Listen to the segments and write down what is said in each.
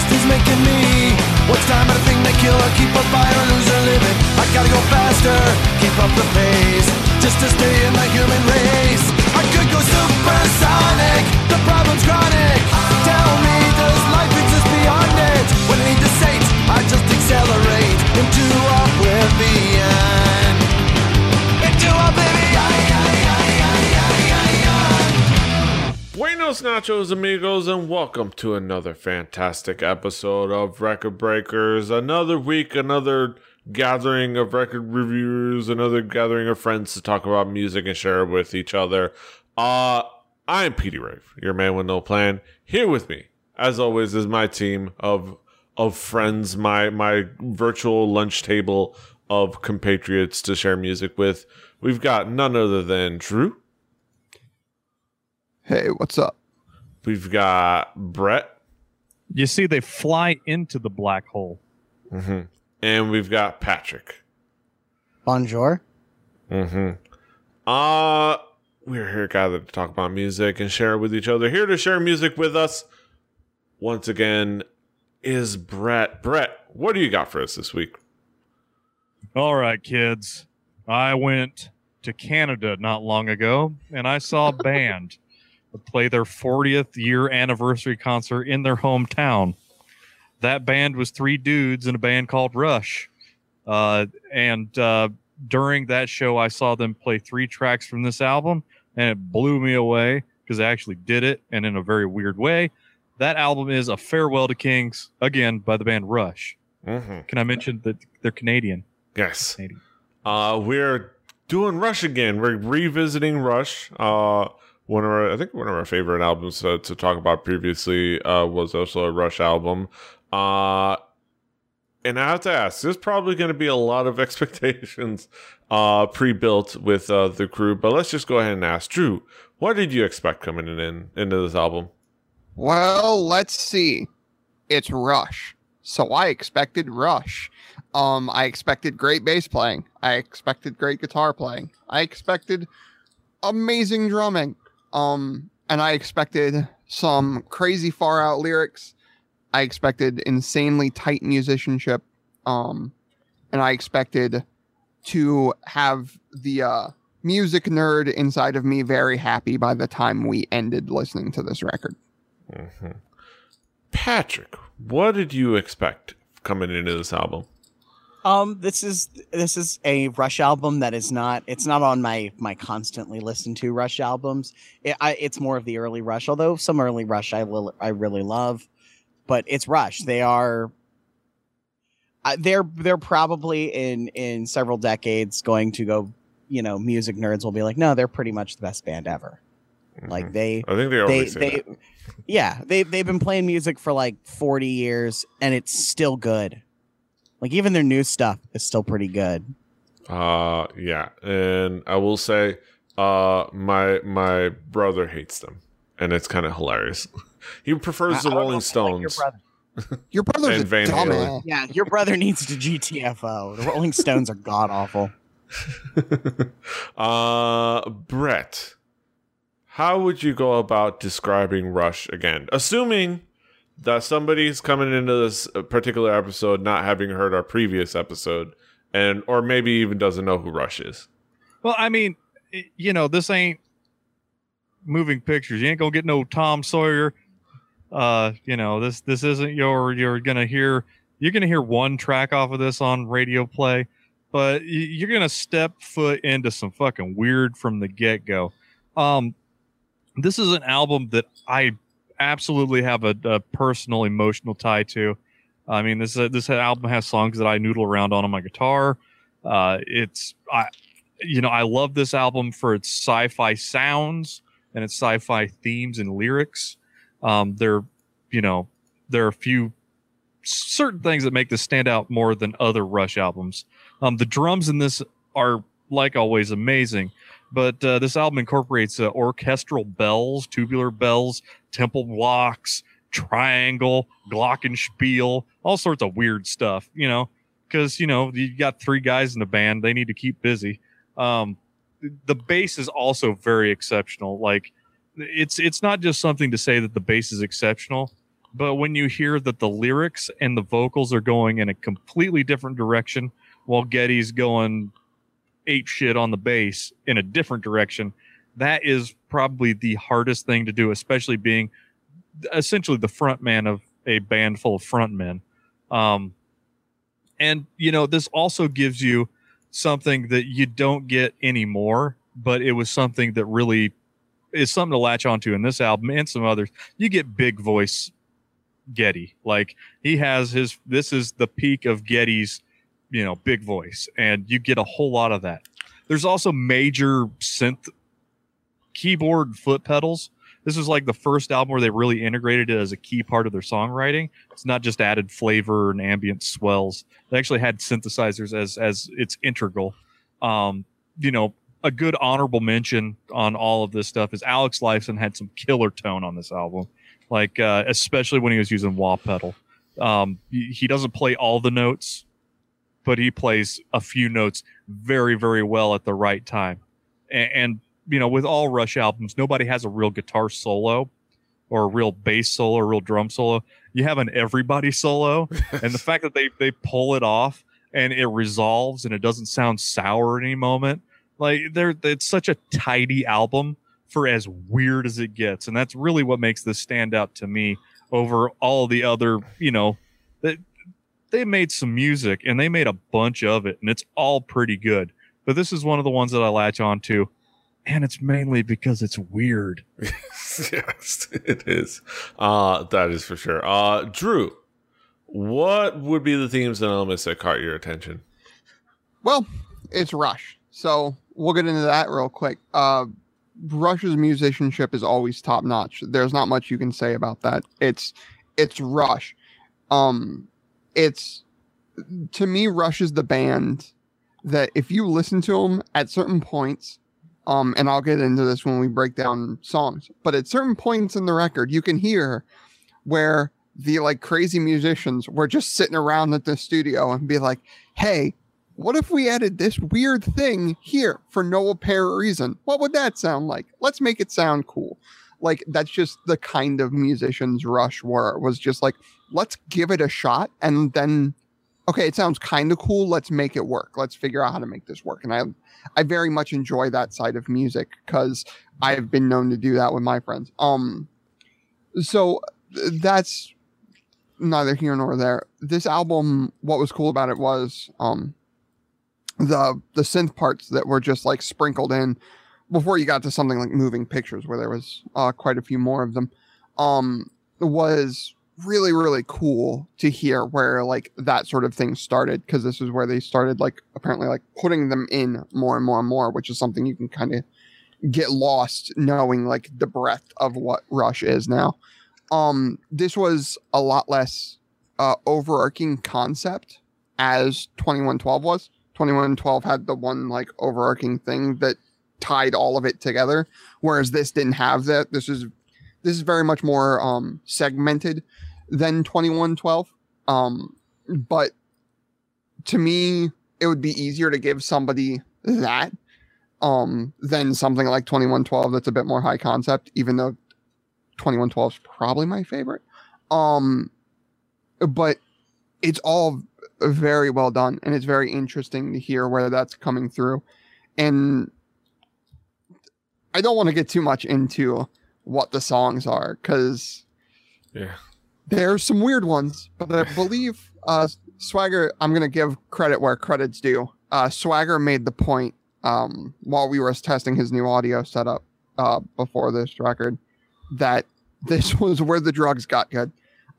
beast is making me. What's time of the thing they kill or keep a fire or lose or living? I gotta go faster, keep up the pace, just to stay in the human race. I could go supersonic, the problem's chronic. Buenos nachos, amigos, and welcome to another fantastic episode of Record Breakers. Another week, another gathering of record reviewers, another gathering of friends to talk about music and share it with each other. Uh, I am Petey Rave, your man with no plan. Here with me, as always, is my team of of friends, my my virtual lunch table of compatriots to share music with. We've got none other than Drew. Hey, what's up? We've got Brett. You see, they fly into the black hole. Mm-hmm. And we've got Patrick. Bonjour. Mm-hmm. Uh we're here gathered to talk about music and share it with each other. Here to share music with us once again is Brett. Brett, what do you got for us this week? All right, kids. I went to Canada not long ago and I saw a band play their 40th year anniversary concert in their hometown. That band was three dudes in a band called Rush. Uh, and uh, during that show, I saw them play three tracks from this album, and it blew me away because they actually did it and in a very weird way. That album is A Farewell to Kings, again, by the band Rush. Mm-hmm. Can I mention that they're Canadian? Yes. Canadian. Uh we're doing Rush again. We're revisiting Rush. Uh one of our I think one of our favorite albums to talk about previously uh was also a Rush album. Uh and I have to ask, there's probably going to be a lot of expectations uh, pre-built with uh, the crew, but let's just go ahead and ask Drew, what did you expect coming in into this album? Well, let's see. It's Rush. So I expected Rush. Um, I expected great bass playing. I expected great guitar playing. I expected amazing drumming. Um, and I expected some crazy far out lyrics. I expected insanely tight musicianship. Um, and I expected to have the uh, music nerd inside of me very happy by the time we ended listening to this record. Mm-hmm. Patrick, what did you expect coming into this album? Um, this is this is a Rush album that is not. It's not on my my constantly listened to Rush albums. It, I, it's more of the early Rush, although some early Rush I will I really love. But it's Rush. They are. Uh, they're they're probably in in several decades going to go. You know, music nerds will be like, no, they're pretty much the best band ever. Like they, I think they they, always say they, that. yeah, they they've been playing music for like forty years, and it's still good. Like even their new stuff is still pretty good. Uh, yeah, and I will say, uh, my my brother hates them, and it's kind of hilarious. he prefers the I don't know Rolling if like your Stones. brother. Your brother's a Van dumbass. Halen. Yeah, your brother needs to GTFO. The Rolling Stones are god awful. uh, Brett, how would you go about describing Rush again? Assuming that somebody's coming into this particular episode not having heard our previous episode, and or maybe even doesn't know who Rush is. Well, I mean, you know, this ain't moving pictures. You ain't gonna get no Tom Sawyer. Uh, you know, this this isn't your. You're gonna hear. You're gonna hear one track off of this on radio play, but you're gonna step foot into some fucking weird from the get go. Um, this is an album that I absolutely have a, a personal emotional tie to. I mean, this this album has songs that I noodle around on on my guitar. Uh, it's I, you know, I love this album for its sci-fi sounds and its sci-fi themes and lyrics. Um, there, you know, there are a few certain things that make this stand out more than other Rush albums. Um, the drums in this are, like always, amazing. But uh, this album incorporates uh, orchestral bells, tubular bells, temple blocks, triangle, glockenspiel, all sorts of weird stuff. You know, because you know you got three guys in the band, they need to keep busy. Um, the bass is also very exceptional. Like it's it's not just something to say that the bass is exceptional. But when you hear that the lyrics and the vocals are going in a completely different direction, while Geddy's going ape shit on the bass in a different direction, that is probably the hardest thing to do, especially being essentially the front man of a band full of frontmen. Um, and you know, this also gives you something that you don't get anymore, but it was something that really is something to latch onto in this album and some others. You get big voice Geddy. Like he has his this is the peak of Geddy's, you know, big voice and you get a whole lot of that. There's also major synth keyboard foot pedals. This is like the first album where they really integrated it as a key part of their songwriting. It's not just added flavor and ambient swells. They actually had synthesizers as as it's integral. Um, you know, a good honorable mention on all of this stuff is Alex Lifeson had some killer tone on this album, like uh, especially when he was using wah pedal. Um, he, he doesn't play all the notes, but he plays a few notes very very well at the right time. And, and you know, with all Rush albums, nobody has a real guitar solo or a real bass solo or a real drum solo. You have an everybody solo, and the fact that they they pull it off and it resolves and it doesn't sound sour at any moment like they're it's such a tidy album for as weird as it gets, and that's really what makes this stand out to me over all the other. You know, they made some music and they made a bunch of it, and it's all pretty good. But this is one of the ones that I latch on to, and it's mainly because it's weird. yes, it is. Uh, that is for sure. Uh, Drew, what would be the themes and elements that caught your attention? Well, it's Rush. So we'll get into that real quick. Uh, Rush's musicianship is always top notch. There's not much you can say about that. It's it's Rush. Um, it's to me, Rush is the band that if you listen to them at certain points, um, and I'll get into this when we break down songs, but at certain points in the record, you can hear where the like crazy musicians were just sitting around at the studio and be like, "Hey, what if we added this weird thing here for no apparent reason? What would that sound like? Let's make it sound cool. Like that's just the kind of musicians Rush were. Was just like, let's give it a shot and then okay, it sounds kind of cool. Let's make it work. Let's figure out how to make this work. And I I very much enjoy that side of music because I've been known to do that with my friends. Um so that's neither here nor there. This album, what was cool about it was um the the synth parts that were just like sprinkled in before you got to something like moving pictures where there was uh, quite a few more of them um was really really cool to hear where like that sort of thing started because this is where they started like apparently like putting them in more and more and more which is something you can kind of get lost knowing like the breadth of what rush is now. Um this was a lot less uh overarching concept as 2112 was. 2112 had the one like overarching thing that tied all of it together whereas this didn't have that. This is this is very much more um segmented than 2112 um but to me it would be easier to give somebody that um than something like 2112 that's a bit more high concept even though 2112 is probably my favorite. Um but it's all very well done and it's very interesting to hear where that's coming through. And i don't want to get too much into what the songs are because Yeah. There's some weird ones but i believe uh swagger i'm gonna give credit where credit's due uh swagger made the point um while we were testing his new audio setup uh before this record that this was where the drugs got good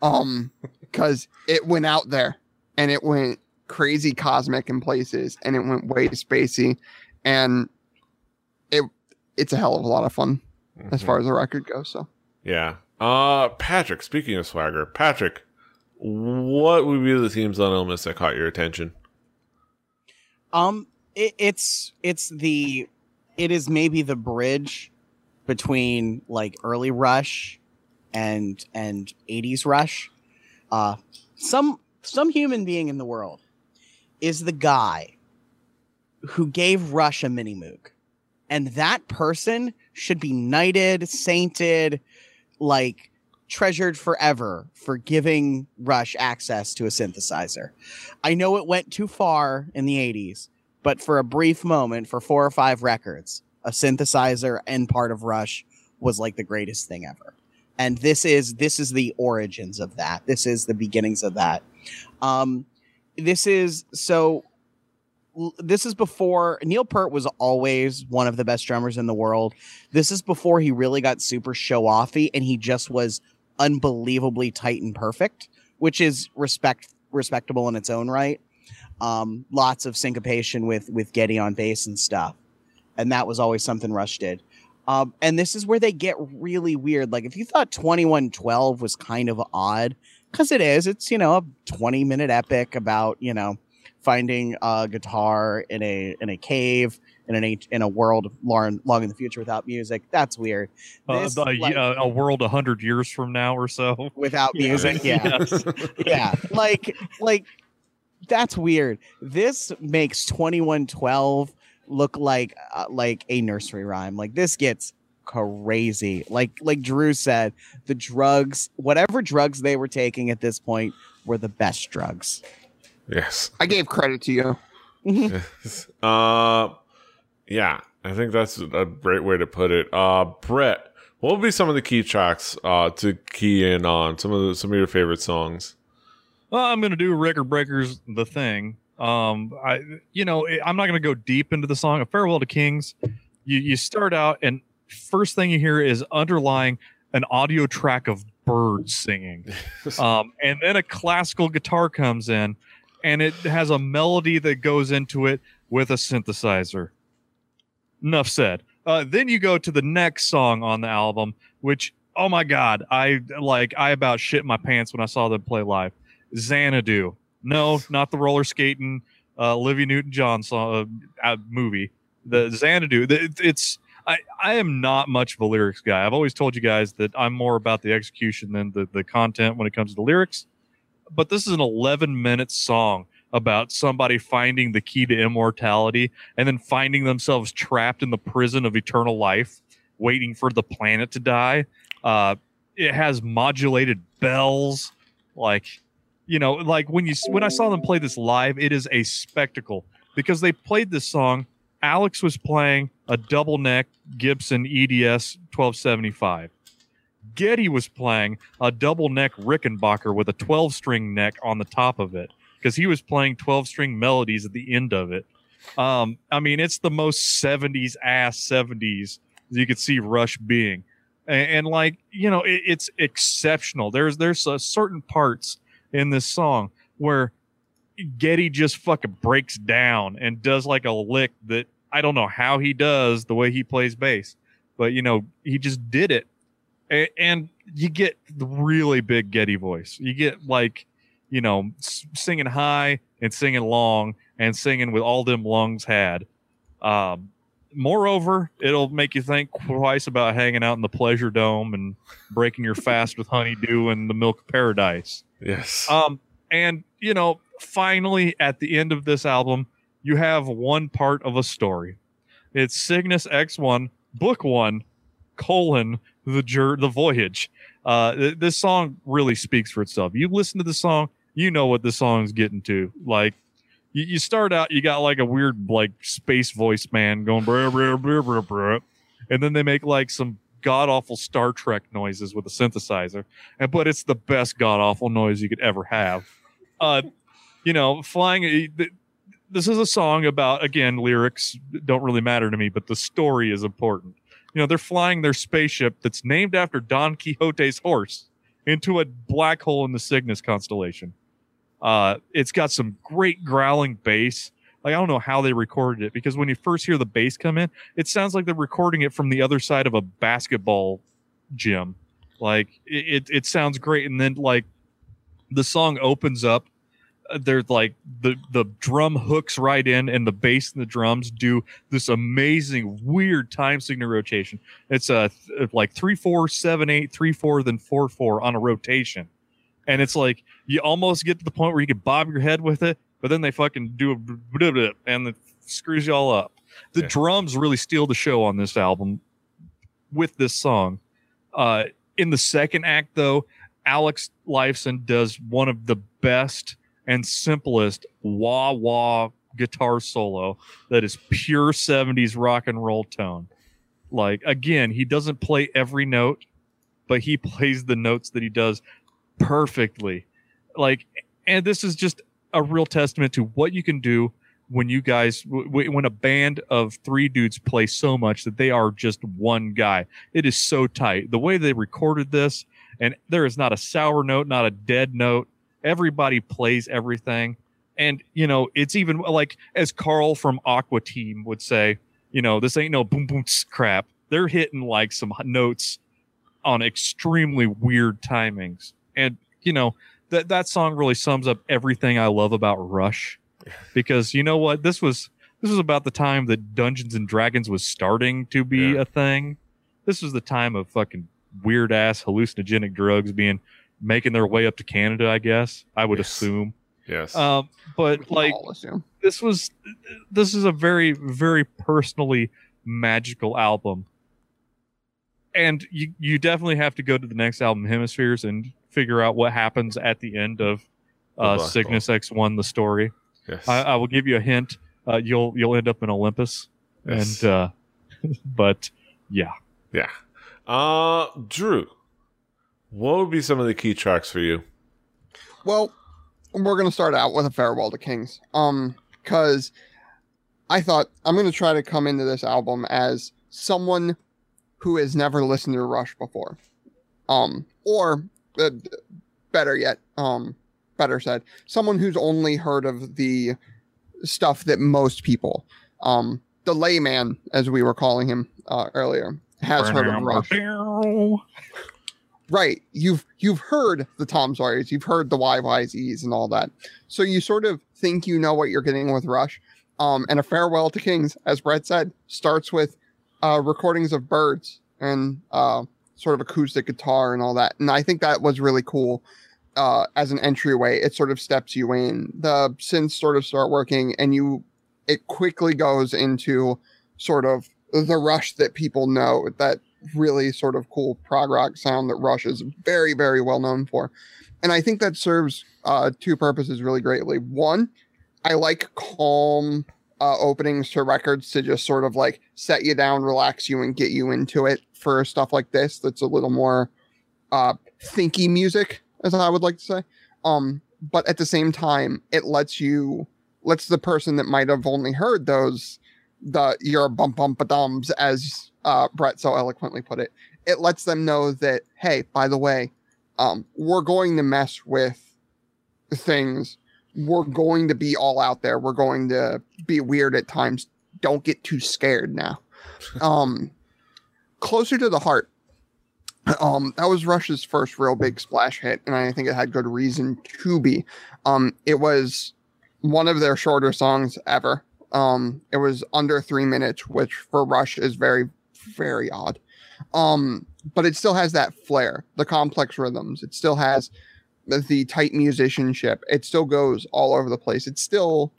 um because it went out there and it went crazy cosmic in places and it went way spacey and it it's a hell of a lot of fun as Mhm. far as the record goes so Yeah. Uh, Patrick, speaking of swagger, Patrick, what would be the themes and elements that caught your attention? Um, it, it's it's the it is maybe the bridge between like early Rush and and 80s Rush. Uh, some some human being in the world is the guy who gave Rush a mini moog, and that person should be knighted, sainted, like treasured forever for giving Rush access to a synthesizer. I know it went too far in the 80s, but for a brief moment, for four or five records, a synthesizer and part of Rush was like the greatest thing ever. And this is this is the origins of that. This is the beginnings of that. Um, this is so this is before Neil Peart was always one of the best drummers in the world. This is before he really got super show offy and he just was unbelievably tight and perfect, which is respect respectable in its own right. Um, lots of syncopation with with Geddy on bass and stuff, and that was always something Rush did. Um, and this is where they get really weird. Like if you thought twenty one twelve was kind of odd, because it is. It's you know a twenty minute epic about you know finding a guitar in a in a cave in an in a world long long in the future without music. That's weird. Uh, a, like- a, a world a hundred years from now or so. Without music, yeah. Yes. yeah like like that's weird this makes 2112 look like uh, like a nursery rhyme like this gets crazy like like drew said the drugs whatever drugs they were taking at this point were the best drugs Yes. I gave credit to you. Yes. Uh, yeah, I think that's a great way to put it. Uh, Brett, what would be some of the key tracks uh, to key in on? Some of the, some of your favorite songs. Well, I'm gonna do record breakers the thing. Um, I you know I'm not gonna go deep into the song. A farewell to kings. You you start out and first thing you hear is underlying an audio track of birds singing, um, and then a classical guitar comes in, and it has a melody that goes into it with a synthesizer. Enough said. Uh, then you go to the next song on the album, which oh my god, I like I about shit my pants when I saw them play live. Xanadu. No, not the roller skating uh, Olivia Newton John song uh, uh, movie. The Xanadu. The, it's I, I am not much of a lyrics guy. I've always told you guys that I'm more about the execution than the, the content when it comes to the lyrics. But this is an 11 minute song about somebody finding the key to immortality and then finding themselves trapped in the prison of eternal life, waiting for the planet to die. Uh, it has modulated bells, like you know, like when you when I saw them play this live, it is a spectacle because they played this song. Alex was playing a double neck Gibson EDS 1275. Geddy was playing a double neck Rickenbacker with a 12 string neck on the top of it because he was playing 12 string melodies at the end of it. Um, I mean, it's the most 70s ass 70s you could see Rush being. And, and like, you know, it, it's exceptional. There's there's certain parts in this song where Geddy just fucking breaks down and does like a lick that I don't know how he does the way he plays bass, but you know, he just did it. A- And you get the really big Geddy voice. You get like, you know, singing high and singing long and singing with all them lungs had. Um, moreover, it'll make you think twice about hanging out in the pleasure dome and breaking your fast with honeydew and the milk of paradise. Yes. Um, and you know, finally at the end of this album, you have one part of a story. It's Cygnus X1, Book One, colon the jour- the voyage. Uh, th- this song really speaks for itself. You listen to the song, you know what the song's getting to. Like, you, you start out, you got like a weird like space voice man going, and then they make like some god awful Star Trek noises with a synthesizer and but it's the best god awful noise you could ever have. Uh, you know, flying. eh, th- This is a song about again lyrics don't really matter to me, but the story is important. You know, they're flying their spaceship that's named after Don Quixote's horse into a black hole in the Cygnus constellation. Uh, it's got some great growling bass. Like I don't know how they recorded it because when you first hear the bass come in, it sounds like they're recording it from the other side of a basketball gym. Like it, it, it sounds great, and then like the song opens up. There's like the the drum hooks right in, and the bass and the drums do this amazing weird time signature rotation. It's a th- like three four seven eight three four then four four on a rotation, and it's like you almost get to the point where you can bob your head with it, but then they fucking do a blah, blah, blah, and it screws you all up. The Yeah. drums really steal the show on this album with this song. Uh, In the second act, though, Alex Lifeson does one of the best and simplest wah wah guitar solo that is pure 70s rock and roll tone. Like, again, he doesn't play every note, but he plays the notes that he does perfectly. Like, and this is just a real testament to what you can do when you guys when a band of three dudes play so much that they are just one guy it is so tight the way they recorded this and there is not a sour note not a dead note everybody plays everything. And you know it's even like as carl from aqua teen would say you know this ain't no boom boom crap. They're hitting like some notes on extremely weird timings. And you know that that song really sums up everything i love about rush. Because you know what? This was this was about the time that dungeons and dragons was starting to be Yeah. a thing. This was the time of fucking weird ass hallucinogenic drugs being making their way up to canada i guess i would Yes. assume Yes. um but like this was this is a very very personally magical album and you you definitely have to go to the next album hemispheres and figure out what happens at the end of uh, Black cygnus x1 the story yes. I, I will give you a hint uh, you'll you'll end up in olympus Yes. and uh but yeah yeah. Uh, Drew, what would be some of the key tracks for you? Well, we're gonna start out with a farewell to Kings. Um, because I thought I'm gonna try to come into this album as someone who has never listened to Rush before. Um, or uh, better yet, um, better said, someone who's only heard of the stuff that most people, um, the layman, as we were calling him uh, earlier, has heard of Rush. Right. You've you've heard the Tom Sawyers, you've heard the YYZs and all that. So you sort of think you know what you're getting with Rush. Um, and a farewell to Kings, as Brett said, starts with uh, recordings of birds and uh, sort of acoustic guitar and all that. And I think that was really cool uh, as an entryway. It sort of steps you in. The synths sort of start working, and you it quickly goes into sort of the Rush that people know that really sort of cool prog rock sound that Rush is very, very well known for. And I think that serves uh, two purposes really greatly. One, I like calm uh, openings to records to just sort of like set you down, relax you, and get you into it for stuff like this that's a little more uh, thinky music, as I would like to say. Um, but at the same time, it lets you lets the person that might have only heard those the your bump bump dums as uh, Brett so eloquently put it. It lets them know that hey, by the way, um, we're going to mess with things. We're going to be all out there. We're going to be weird at times. Don't get too scared now. um, closer to the heart. Um, that was Rush's first real big splash hit, and I think it had good reason to be. Um, it was one of their shorter songs ever. Um, it was under three minutes, which for Rush is very, very odd. Um, but it still has that flair, the complex rhythms. It still has the, the tight musicianship. It still goes all over the place. It's still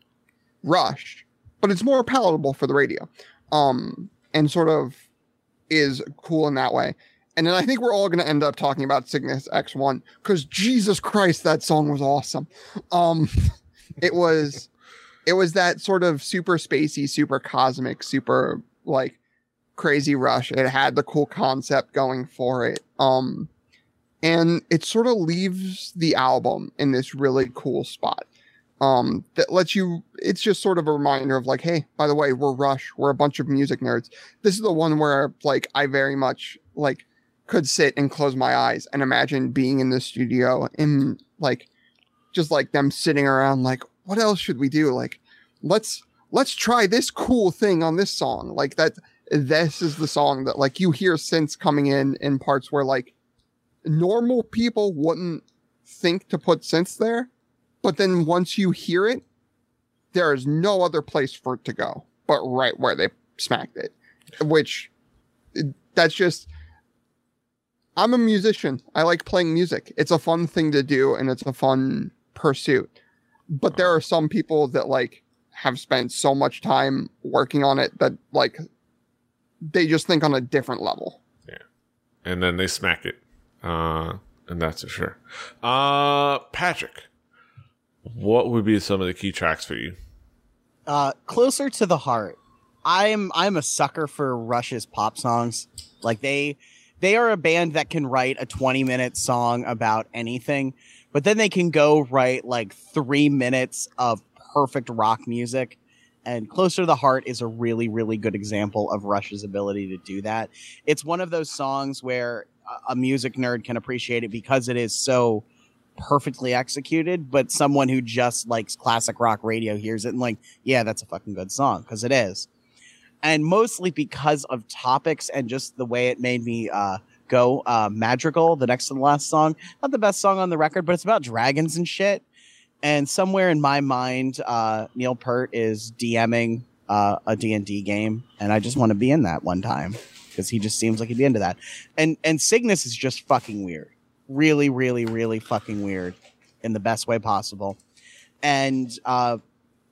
Rush, but it's more palatable for the radio. Um, and sort of is cool in that way. And then I think we're all going to end up talking about Cygnus X1 because Jesus Christ, that song was awesome. Um, it was, it was that sort of super spacey, super cosmic, super like crazy rush. It had the cool concept going for it. Um, and it sort of leaves the album in this really cool spot. Um, that lets you, it's just sort of a reminder of like, hey, by the way, we're Rush. We're a bunch of music nerds. This is the one where like I very much like could sit and close my eyes and imagine being in the studio and like just like them sitting around like what else should we do like let's let's try this cool thing on this song like that this is the song that like you hear synths coming in in parts where like normal people wouldn't think to put synths there but then once you hear it there is no other place for it to go but right where they smacked it which that's just I'm a musician. I like playing music. It's a fun thing to do and it's a fun pursuit. But there are some people that like have spent so much time working on it that like they just think on a different level. Yeah. And then they smack it Uh, and that's for sure. Uh, Patrick, what would be some of the key tracks for you? Uh, closer to the heart. I'm I'm a sucker for Rush's pop songs. Like they they are a band that can write a 20 minute song about anything, but then they can go write like three minutes of perfect rock music. And Closer to the Heart is a really, really good example of Rush's ability to do that. It's one of those songs where a- music nerd can appreciate it because it is so perfectly executed, but someone who just likes classic rock radio hears it and like, yeah, that's a fucking good song because it is. And mostly because of topics and just the way it made me uh, go. Uh, Madrigal, the next to the last song, not the best song on the record, but it's about dragons and shit. And somewhere in my mind, uh, Neil Peart is DMing uh, a D&D game, and I just want to be in that one time because he just seems like he'd be into that. And and Cygnus is just fucking weird, really, really, really fucking weird, in the best way possible. And uh,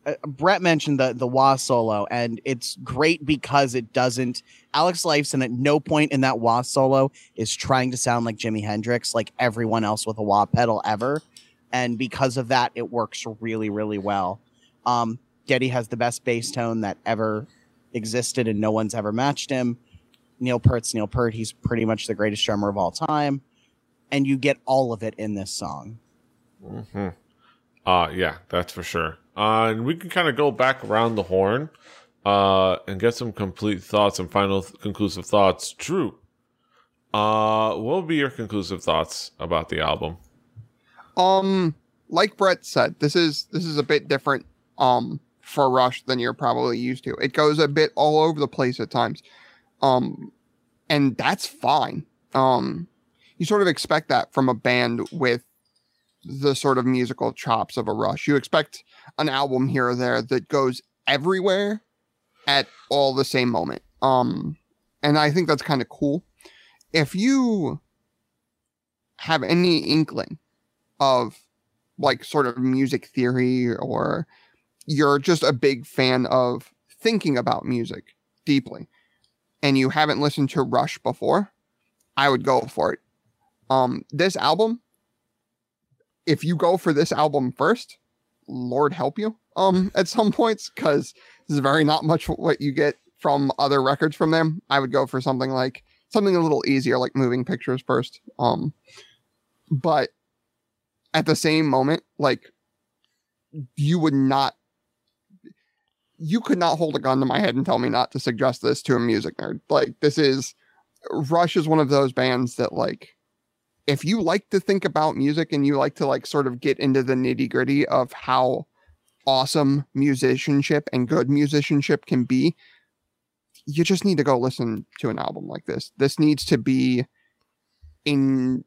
uh, Brett mentioned the the wah solo, and it's great because it doesn't. Alex Lifeson at no point in that wah solo is trying to sound like Jimi Hendrix, like everyone else with a wah pedal ever, and because of that, it works really, really well. Um, Geddy has the best bass tone that ever existed, and no one's ever matched him. Neil Peart's Neil Peart. He's pretty much the greatest drummer of all time, and you get all of it in this song. hmm Uh, yeah, that's for sure. Uh, and we can kind of go back around the horn uh, and get some complete thoughts and final th- conclusive thoughts. Drew, uh, what will be your conclusive thoughts about the album? Um, like Brett said, this is this is a bit different um for Rush than you're probably used to. It goes a bit all over the place at times. Um and that's fine. Um you sort of expect that from a band with the sort of musical chops of a Rush. You expect an album here or there that goes everywhere at all the same moment. Um and I think that's kind of cool. If you have any inkling of like sort of music theory or you're just a big fan of thinking about music deeply and you haven't listened to Rush before, I would go for it. Um this album if you go for this album first, Lord help you um at some points cuz this is very not much what you get from other records from them. I would go for something like something a little easier like moving pictures first. Um but at the same moment, like you would not you could not hold a gun to my head and tell me not to suggest this to a music nerd. Like this is Rush is one of those bands that like if you like to think about music and you like to like sort of get into the nitty-gritty of how awesome musicianship and good musicianship can be, you just need to go listen to an album like this. This needs to be in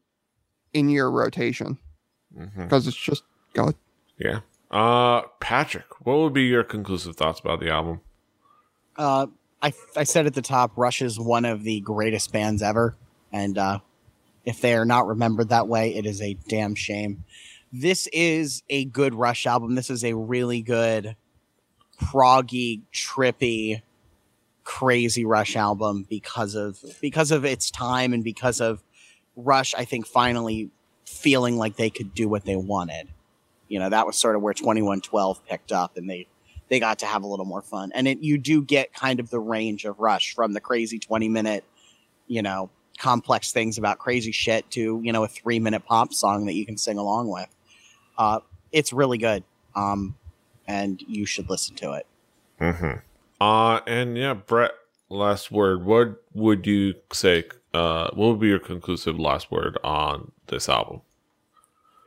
in your rotation Mm-hmm. because it's just good. Yeah. Uh, Patrick, what would be your conclusive thoughts about the album? Uh, I I said at the top, Rush is one of the greatest bands ever, and uh, if they are not remembered that way, it is a damn shame. This is a good Rush album. This is a really good, proggy, trippy, crazy Rush album because of because of its time and because of Rush. I think finally feeling like they could do what they wanted. You know, that was sort of where 2112 picked up and they they got to have a little more fun. And it you do get kind of the range of Rush from the crazy 20 minute, you know, complex things about crazy shit to, you know, a 3 minute pop song that you can sing along with. Uh it's really good. Um and you should listen to it. Mm-hmm. Uh, and yeah, Brett, last word. What would you say? Uh, what would be your conclusive last word on this album?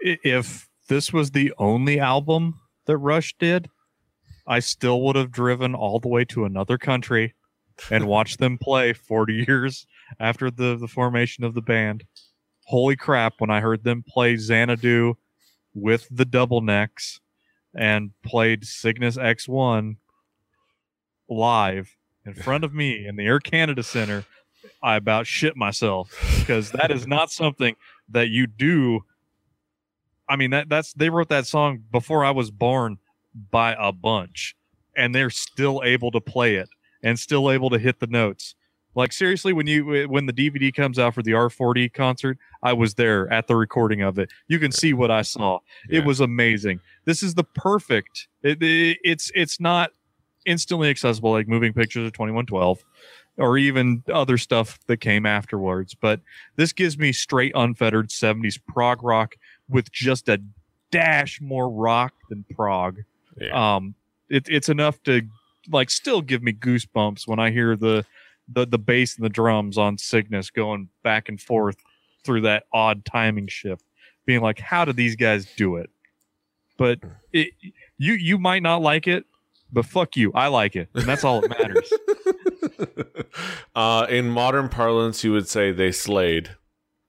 If this was the only album that Rush did, I still would have driven all the way to another country and watched them play 40 years after the, the formation of the band. Holy crap, when I heard them play Xanadu with the double necks and played Cygnus X1 live in front of me in the Air Canada Center, I about shit myself because that is not something that you do. I mean that that's they wrote that song before I was born by a bunch, and they're still able to play it and still able to hit the notes. Like seriously, when you when the DVD comes out for the R40 concert, I was there at the recording of it. You can see what I saw. Yeah. It was amazing. This is the perfect. It, it- it's it's not instantly accessible like moving pictures of 2112 or even other stuff that came afterwards. But this gives me straight unfettered 70s prog rock with just a dash more rock than prog. Yeah. Um, it, it's enough to like still give me goosebumps when I hear the the the bass and the drums on Cygnus going back and forth through that odd timing shift, being like, how did these guys do it? But it, you you might not like it, but fuck you, I like it, and that's all that matters. uh, in modern parlance, you would say they slayed.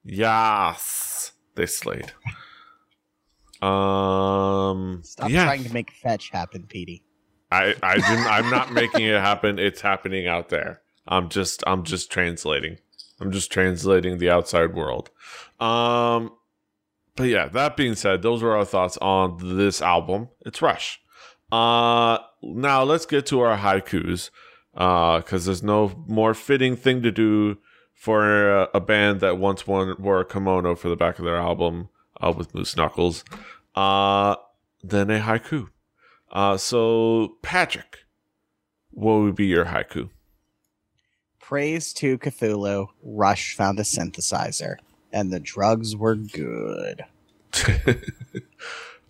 Yes, they slayed. Um, Stop yeah, trying to make fetch happen, Petey. I, I didn't, I'm not making it happen. It's happening out there. I'm just, I'm just translating. I'm just translating the outside world. Um, but yeah, that being said, those were our thoughts on this album. It's Rush. Uh, now let's get to our haikus. Uh, cause there's no more fitting thing to do for a, a band that once won, wore a kimono for the back of their album, uh, with Moose Knuckles, uh, than a haiku. Uh, so Patrick, what would be your haiku? Praise to Cthulhu. Rush found a synthesizer, and the drugs were good.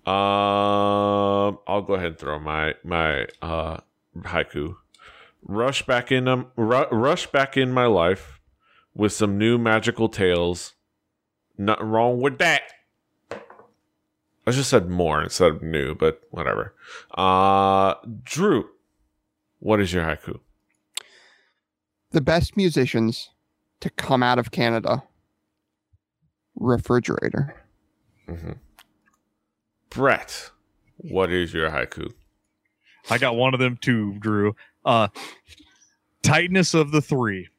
um, I'll go ahead and throw my my uh haiku. Rush back in um, ru- rush back in my life with some new magical tales. Nothing wrong with that. I just said more instead of new, but whatever. Uh Drew, what is your haiku? The best musicians to come out of Canada. Refrigerator. hmm Brett, what is your haiku? I got one of them too, Drew. Uh, tightness of the three,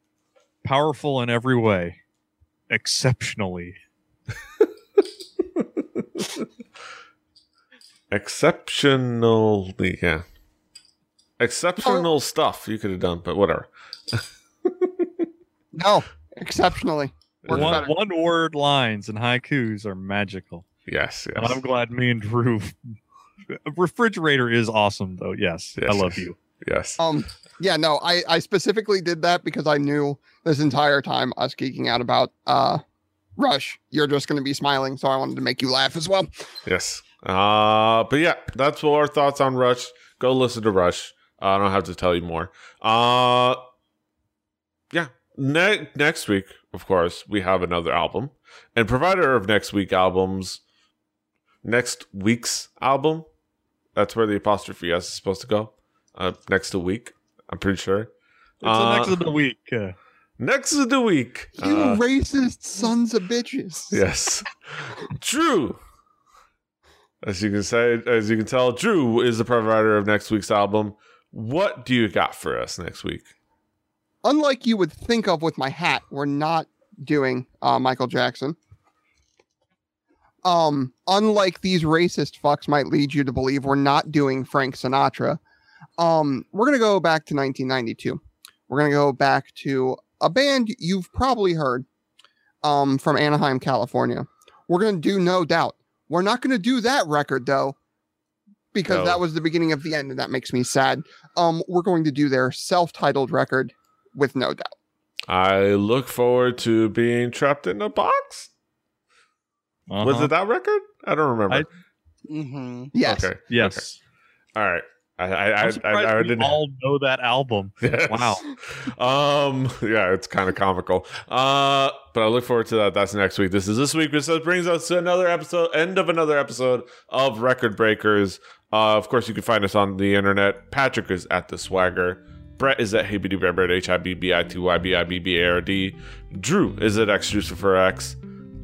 powerful in every way, exceptionally. Exceptionally, yeah. Exceptional stuff you could have done, but whatever. No, exceptionally. Works One, better. one word lines and haikus are magical. Yes, And I'm glad me and Drew. Refrigerator is awesome, though. Yes, Yes, I love yes. you. Yes. Um, yeah, no, I, I specifically did that because I knew this entire time us geeking out about uh Rush, you're just gonna be smiling, so I wanted to make you laugh as well. Yes. Uh, but yeah, that's what our thoughts on Rush. Go listen to Rush. Uh, I don't have to tell you more. Uh, yeah. Ne- next week, of course, we have another album. And provider of next week albums, next week's album, that's where the apostrophe S is supposed to go. Uh, next to week, I'm pretty sure. It's Uh, the next of the week. Next of the week. You Uh, racist sons of bitches. Yes. Drew. As you can say, as you can tell, Drew is the provider of next week's album. What do you got for us next week? Unlike you would think of with my hat, we're not doing uh, Michael Jackson. Um, unlike these racist fucks might lead you to believe, we're not doing Frank Sinatra. Um, we're gonna go back to 1992. We're gonna go back to a band you've probably heard um, from Anaheim, California. We're gonna do No Doubt. We're not gonna do that record though, because No. that was the beginning of the end, and that makes me sad. Um, we're going to do their self-titled record with No Doubt. I look forward to being trapped in a box. Was uh-huh. it that record? I don't remember. I- Mm-hmm. Yes. Okay. Yes. All right. I I I, I'm I, surprised I, we didn't. all know that album. Yes. Wow. Um. Yeah, it's kind of comical. Uh. But I look forward to that. That's next week. This is this week, which brings us to another episode, end of another episode of Record Breakers. Uh. Of course, you can find us on the internet. Patrick is at the Swagger. Brett is at Hey Bitty Rabbit, H I B B I T Y B I B B A R D. Drew is at X for X.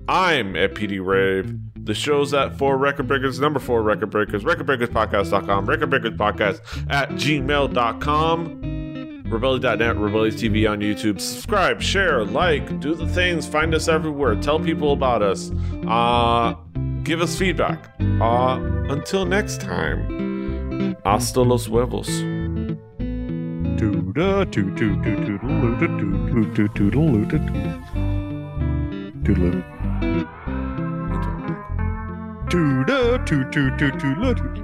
I'm at PD Rave. The show's at four record breakers, number four record breakers, recordbreakerspodcast.com, recordbreakerspodcast at gmail.com, rebellion.net, Rebellious TV on YouTube. Subscribe, share, like, do the things, find us everywhere, tell people about us, uh, give us feedback. Uh, until next time, hasta los huevos. Tooda toot toot toot toot toot